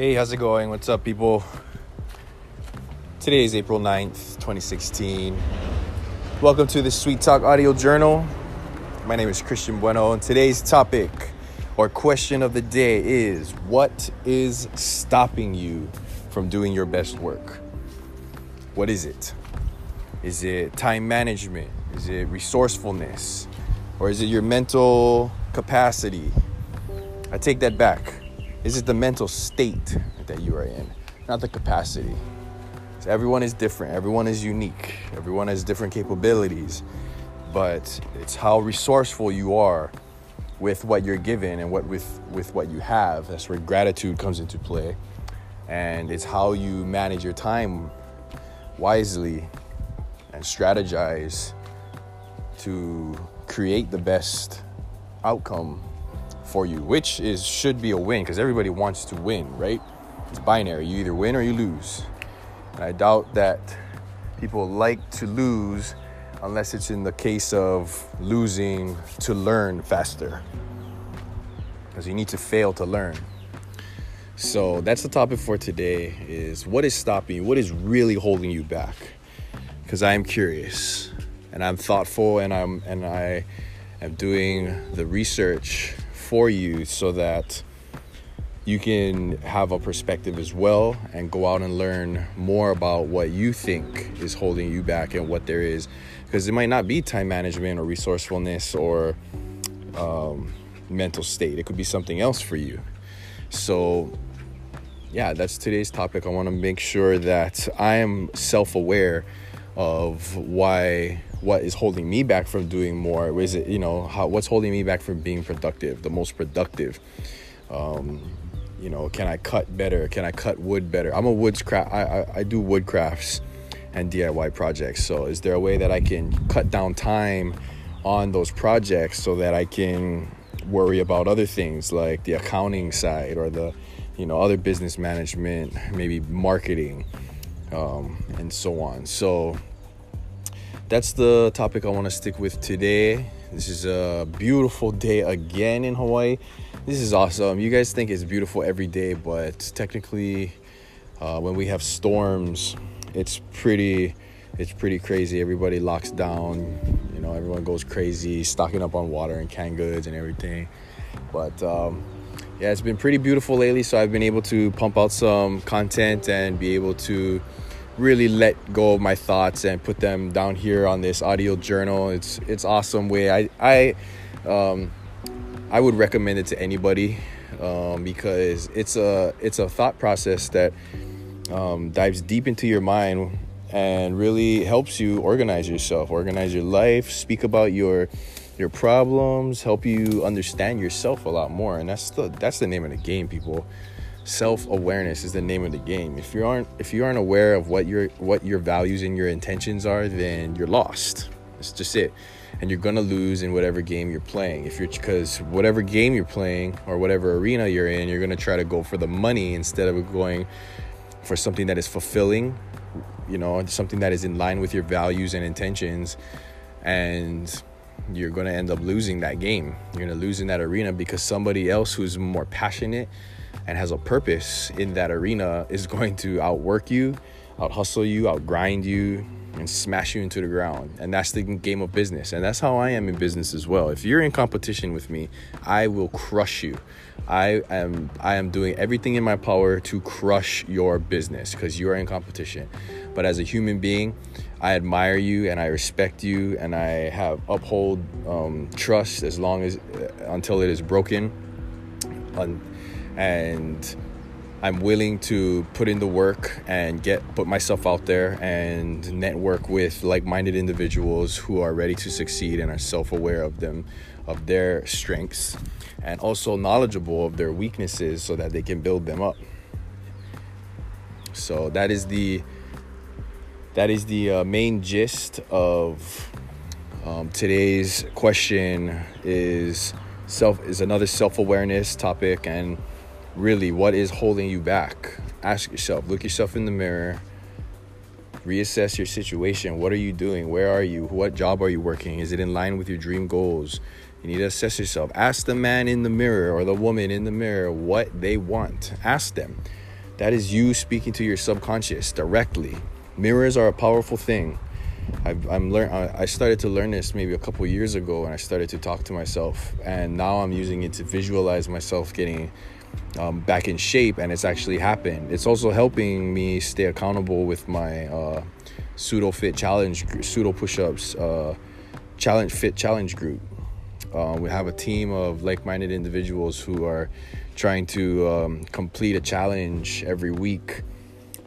Hey, how's it going? What's up, people? Today is April 9th, 2016. Welcome to the Sweet Talk Audio Journal. My name is Christian Bueno, and today's topic or question of the day is What is stopping you from doing your best work? What is it? Is it time management? Is it resourcefulness? Or is it your mental capacity? I take that back. Is it the mental state that you are in, not the capacity? So everyone is different, everyone is unique, everyone has different capabilities, but it's how resourceful you are with what you're given and what with, with what you have. That's where gratitude comes into play. And it's how you manage your time wisely and strategize to create the best outcome for you, which is should be a win because everybody wants to win, right? It's binary. You either win or you lose. And I doubt that people like to lose unless it's in the case of losing to learn faster. Because you need to fail to learn. So that's the topic for today is what is stopping you? What is really holding you back? Because I am curious and I'm thoughtful and I'm and I am doing the research for you so that you can have a perspective as well and go out and learn more about what you think is holding you back and what there is. Because it might not be time management or resourcefulness or um, mental state. It could be something else for you. So yeah that's today's topic. I want to make sure that i am self-aware of why what is holding me back from doing more? Is it you know how what's holding me back from being productive the most productive? Um, you know can i cut better? Can i cut wood better? I'm a woods craft I, I, I do wood crafts and diy projects. So is there a way that i can cut down time on those projects so that i can worry about other things like the accounting side or the you know other business management maybe marketing um, and so on? So that's the topic I want to stick with today. This is a beautiful day again in Hawaii. This is awesome. You guys think it's beautiful every day, but technically, uh, when we have storms, it's pretty, it's pretty crazy. Everybody locks down. You know, everyone goes crazy, stocking up on water and canned goods and everything. But um, yeah, it's been pretty beautiful lately. So I've been able to pump out some content and be able to really let go of my thoughts and put them down here on this audio journal. It's it's awesome way. I I um, I would recommend it to anybody um, because it's a it's a thought process that um, dives deep into your mind and really helps you organize yourself, organize your life, speak about your your problems, help you understand yourself a lot more. And that's the that's the name of the game, people self-awareness is the name of the game. If you aren't if you aren't aware of what your what your values and your intentions are then you're lost. That's just it. And you're gonna lose in whatever game you're playing. If you're because whatever game you're playing or whatever arena you're in you're gonna try to go for the money instead of going for something that is fulfilling you know something that is in line with your values and intentions. And you're to end up losing that game. You're to lose in that arena because somebody else who's more passionate and has a purpose in that arena is going to outwork you, out hustle you, out grind you, and smash you into the ground. And that's the game of business. And that's how I am in business as well. If you're in competition with me, I will crush you. I am I am doing everything in my power to crush your business because you are in competition. But as a human being, I admire you and I respect you and I have uphold um, trust as long as uh, until it is broken and I'm willing to put in the work and get put myself out there and network with like-minded individuals who are ready to succeed and are self-aware of them of their strengths and also knowledgeable of their weaknesses so that they can build them up. So that is the that is the uh, main gist of um, today's question is self is another self-awareness topic and really what is holding you back ask yourself look yourself in the mirror reassess your situation what are you doing where are you what job are you working is it in line with your dream goals you need to assess yourself ask the man in the mirror or the woman in the mirror what they want ask them that is you speaking to your subconscious directly. Mirrors are a powerful thing. I've, I'm learn. I started to learn this maybe a couple years ago, and I started to talk to myself. And now I'm using it to visualize myself getting um, back in shape, and it's actually happened. It's also helping me stay accountable with my uh, pseudo fit challenge, pseudo push-ups, uh, challenge fit challenge group. Uh, we have a team of like-minded individuals who are trying to um, complete a challenge every week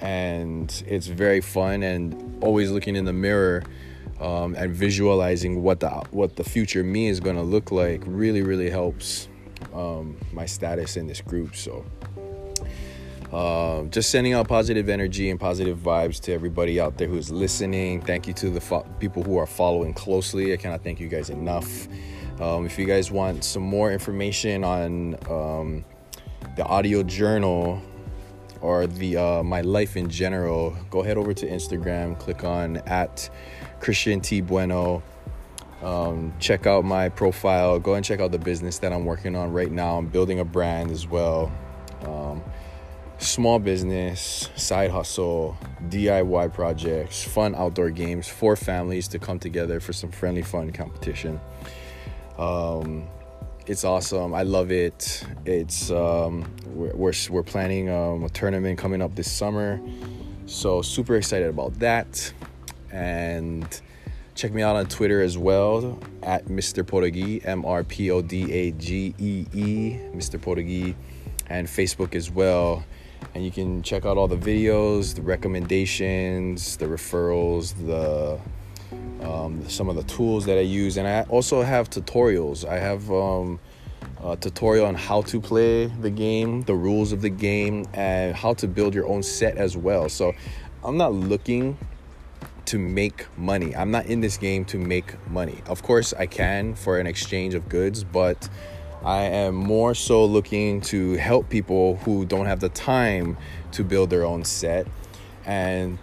and it's very fun and always looking in the mirror um, and visualizing what the what the future me is going to look like really really helps um, my status in this group so uh, just sending out positive energy and positive vibes to everybody out there who's listening. Thank you to the fo- people who are following closely. I cannot thank you guys enough. Um, if you guys want some more information on um, the audio journal or the uh, my life in general, go head over to Instagram, click on at Christian T Bueno. Um, check out my profile. Go and check out the business that I'm working on right now. I'm building a brand as well. Um, small business, side hustle, DIY projects, fun outdoor games for families to come together for some friendly fun competition. Um, it's awesome. I love it. It's um, we're, we're, we're planning um, a tournament coming up this summer, so super excited about that. And check me out on Twitter as well at Mr. Podagee, M R P O D A G E E, Mr. Podagee, and Facebook as well. And you can check out all the videos, the recommendations, the referrals, the um, some of the tools that I use, and I also have tutorials. I have um, a tutorial on how to play the game, the rules of the game, and how to build your own set as well. So I'm not looking to make money. I'm not in this game to make money. Of course, I can for an exchange of goods, but I am more so looking to help people who don't have the time to build their own set and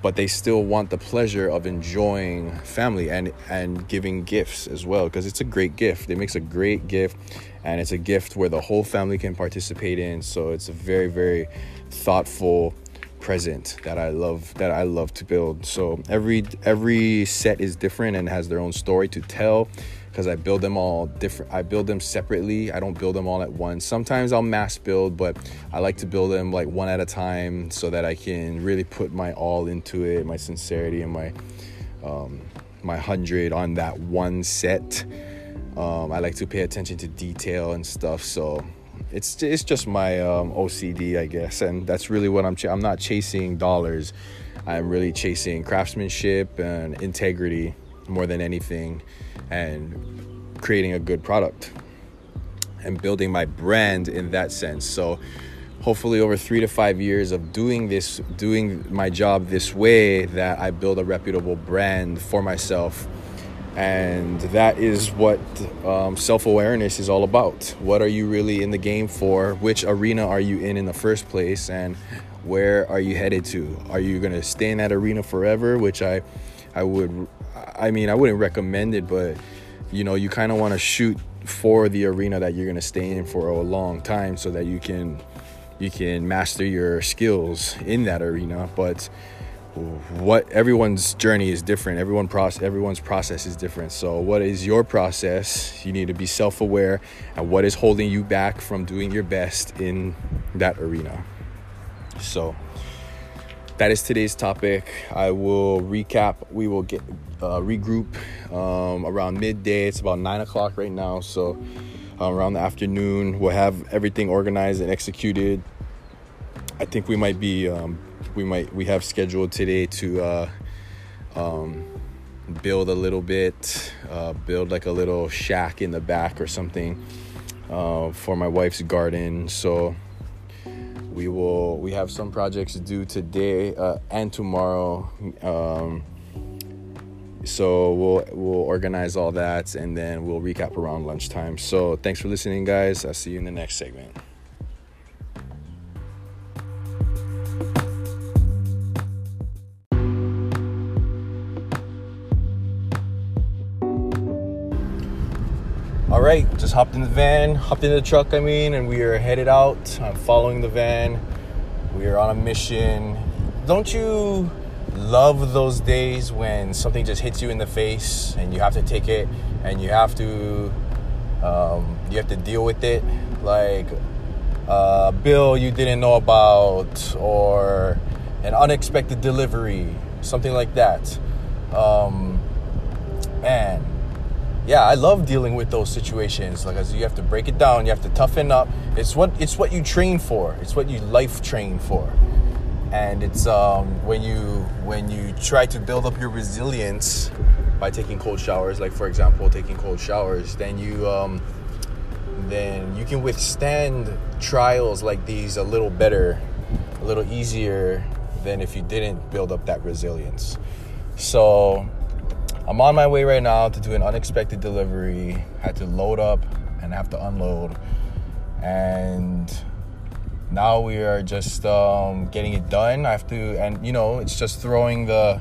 but they still want the pleasure of enjoying family and and giving gifts as well because it's a great gift it makes a great gift and it's a gift where the whole family can participate in so it's a very very thoughtful present that I love that I love to build so every every set is different and has their own story to tell because I build them all different. I build them separately. I don't build them all at once. Sometimes I'll mass build, but I like to build them like one at a time so that I can really put my all into it, my sincerity and my um, my hundred on that one set. Um, I like to pay attention to detail and stuff. So it's it's just my um, OCD, I guess, and that's really what I'm. Ch- I'm not chasing dollars. I'm really chasing craftsmanship and integrity more than anything and creating a good product and building my brand in that sense. So hopefully over 3 to 5 years of doing this doing my job this way that I build a reputable brand for myself. And that is what um, self awareness is all about. What are you really in the game for? Which arena are you in in the first place? And where are you headed to? Are you going to stay in that arena forever? Which I, I would I mean, I wouldn't recommend it, but you know, you kind of want to shoot for the arena that you're going to stay in for a long time so that you can you can master your skills in that arena, but what everyone's journey is different. Everyone process everyone's process is different. So what is your process? You need to be self-aware and what is holding you back from doing your best in that arena. So that is today's topic. I will recap. We will get uh, regroup um, around midday. It's about nine o'clock right now, so uh, around the afternoon we'll have everything organized and executed. I think we might be um, we might we have scheduled today to uh, um, build a little bit, uh, build like a little shack in the back or something uh, for my wife's garden. So we will we have some projects due today uh, and tomorrow um, so we'll we'll organize all that and then we'll recap around lunchtime. So thanks for listening guys. I'll see you in the next segment just hopped in the van hopped in the truck i mean and we are headed out. I'm following the van. We are on a mission. Don't you love those days when something just hits you in the face and you have to take it and you have to um, you have to deal with it? Like a bill you didn't know about or an unexpected delivery something like that. Um, man yeah i love dealing with those situations. Like as you have to break it down you have to toughen up. It's what it's what you train for. It's what you life train for. And it's um, when you when you try to build up your resilience by taking cold showers like for example taking cold showers then you um, then you can withstand trials like these a little better a little easier than if you didn't build up that resilience. So i'm on my way right now to do an unexpected delivery had to load up and have to unload and now we are just um, getting it done. I have to, and you know, it's just throwing the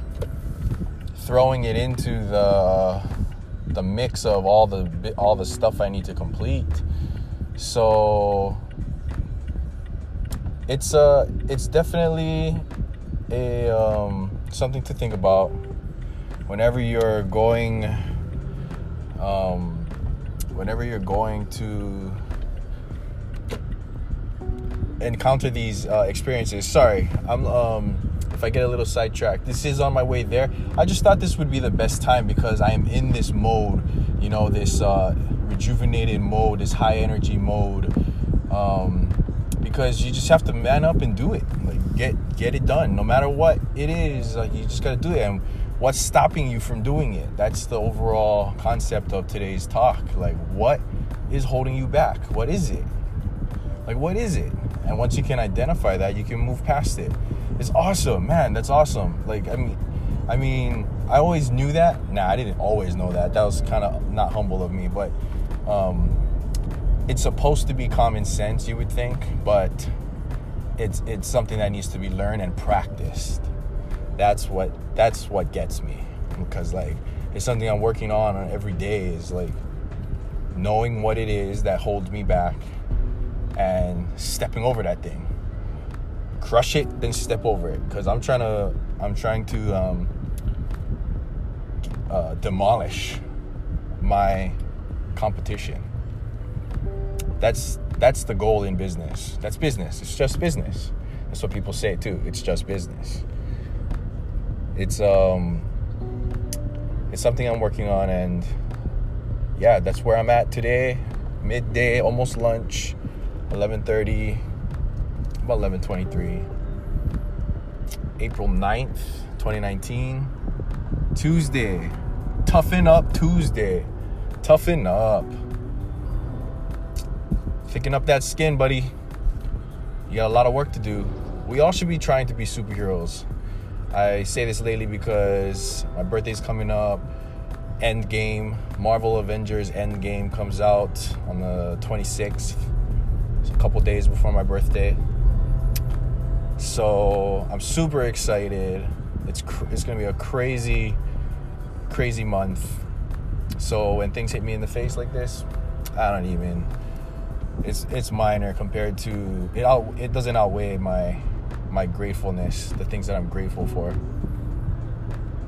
throwing it into the the mix of all the all the stuff I need to complete. So it's uh it's definitely a um, something to think about whenever you're going um, whenever you're going to encounter these uh, experiences. Sorry, I'm um, if I get a little sidetracked. This is on my way there. I just thought this would be the best time because I am in this mode, you know, this uh, rejuvenated mode, this high energy mode. Um, because you just have to man up and do it. Like get get it done, no matter what it is. Like you just gotta do it. And what's stopping you from doing it? That's the overall concept of today's talk. Like what is holding you back? What is it? Like what is it? And once you can identify that, you can move past it. It's awesome, man. That's awesome. Like I mean, I mean, I always knew that. Nah, I didn't always know that. That was kind of not humble of me, but um, it's supposed to be common sense, you would think, but it's it's something that needs to be learned and practiced. That's what that's what gets me because like it's something I'm working on every day is like knowing what it is that holds me back and stepping over that thing. Crush it, then step over it. Because I'm trying to, I'm trying to um, uh, demolish my competition. That's that's the goal in business. That's business. It's just business. That's what people say too. It's just business. It's um, it's something I'm working on, and yeah, that's where I'm at today. Midday, almost lunch. 11:30 about 11:23 April 9th 2019 Tuesday. Toughen up Tuesday. Toughen up. Thicken up that skin buddy. You got a lot of work to do. We all should be trying to be superheroes I say this lately because my birthday's coming up Endgame Marvel Avengers Endgame comes out on the 26th It's a couple days before my birthday. So I'm super excited. It's cr- it's gonna be a crazy, crazy month. So when things hit me in the face like this, I don't even. It's it's minor compared to it. Out, it doesn't outweigh my my gratefulness, the things that I'm grateful for.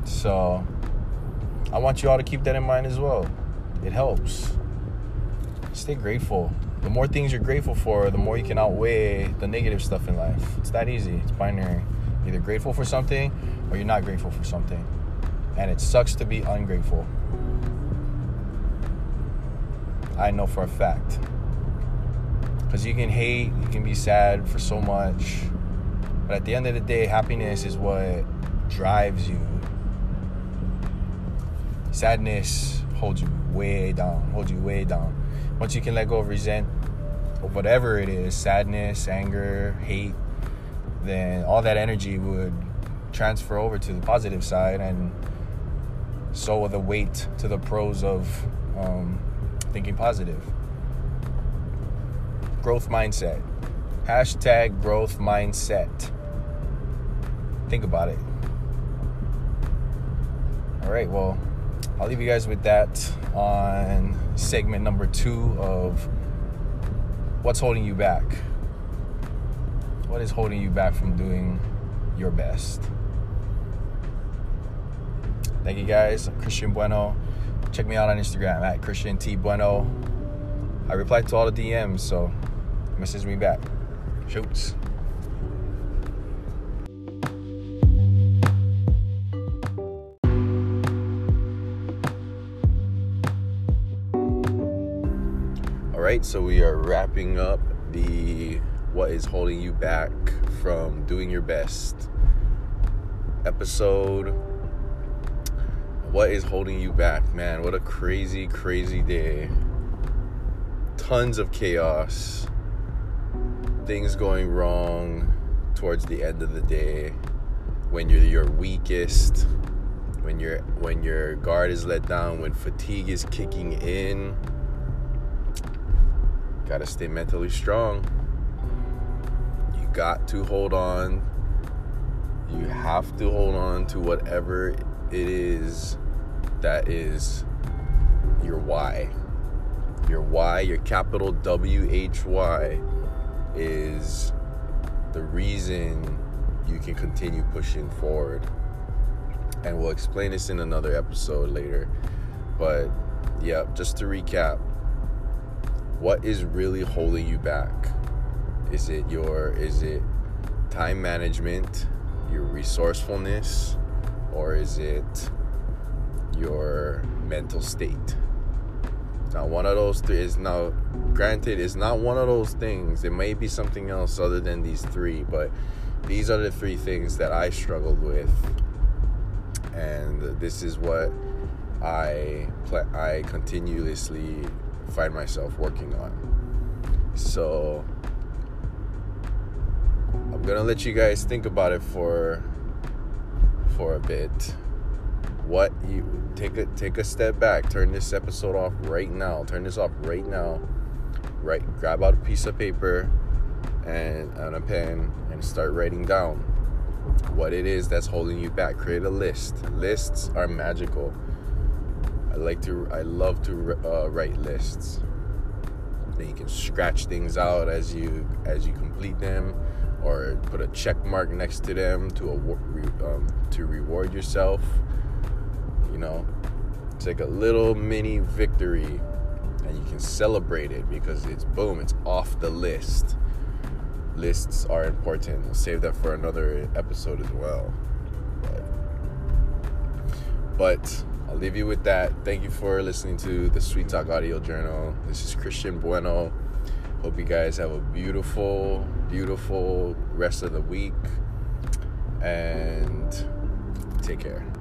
So I want you all to keep that in mind as well. It helps. Stay grateful the more things you're grateful for, the more you can outweigh the negative stuff in life. It's that easy. It's binary. You're either grateful for something or you're not grateful for something. And it sucks to be ungrateful. I know for a fact. Because you can hate, you can be sad for so much. But at the end of the day, happiness is what drives you. Sadness holds you way down, holds you way down. Once you can let go of resent whatever it is sadness anger hate then all that energy would transfer over to the positive side and so will the weight to the pros of um, thinking positive. Growth mindset. Hashtag growth mindset think about it all right well I'll leave you guys with that on segment number two of what's holding you back. what is holding you back from doing your best? Thank you guys. I'm Christian Bueno. Check me out on Instagram at Christian T Bueno. I reply to all the DMs, so message me back. Shoots. Right, so we are wrapping up the what is holding you back from doing your best episode. What is holding you back, man? What a crazy, crazy day. Tons of chaos. Things going wrong towards the end of the day when you're your weakest, when your when your guard is let down, when fatigue is kicking in. Got to stay mentally strong You got to hold on. You have to hold on to whatever it is that is your why. Your why, your capital W H Y, is the reason you can continue pushing forward. And we'll explain this in another episode later. But yeah, just to recap, what is really holding you back? Is it your is it time management, your resourcefulness, or is it your mental state? Now, one of those three is now granted, it's not one of those things. It may be something else other than these three, but these are the three things that I struggled with, and this is what I I continuously find myself working on. So I'm gonna let you guys think about it for for a bit. What you take a take a step back, turn this episode off right now. Turn this off right now. Right, grab out a piece of paper and, and a pen and start writing down what it is that's holding you back. Create a list. Lists are magical. I like to I love to uh, write lists. Then you can scratch things out as you as you complete them or put a check mark next to them to um, to reward yourself. You know, it's like a little mini victory, and you can celebrate it because it's boom, it's off the list. Lists are important. We'll save that for another episode as well. But, but I'll leave you with that. Thank you for listening to the Sweet Talk Audio Journal. This is Christian Bueno. Hope you guys have a beautiful, beautiful rest of the week and take care.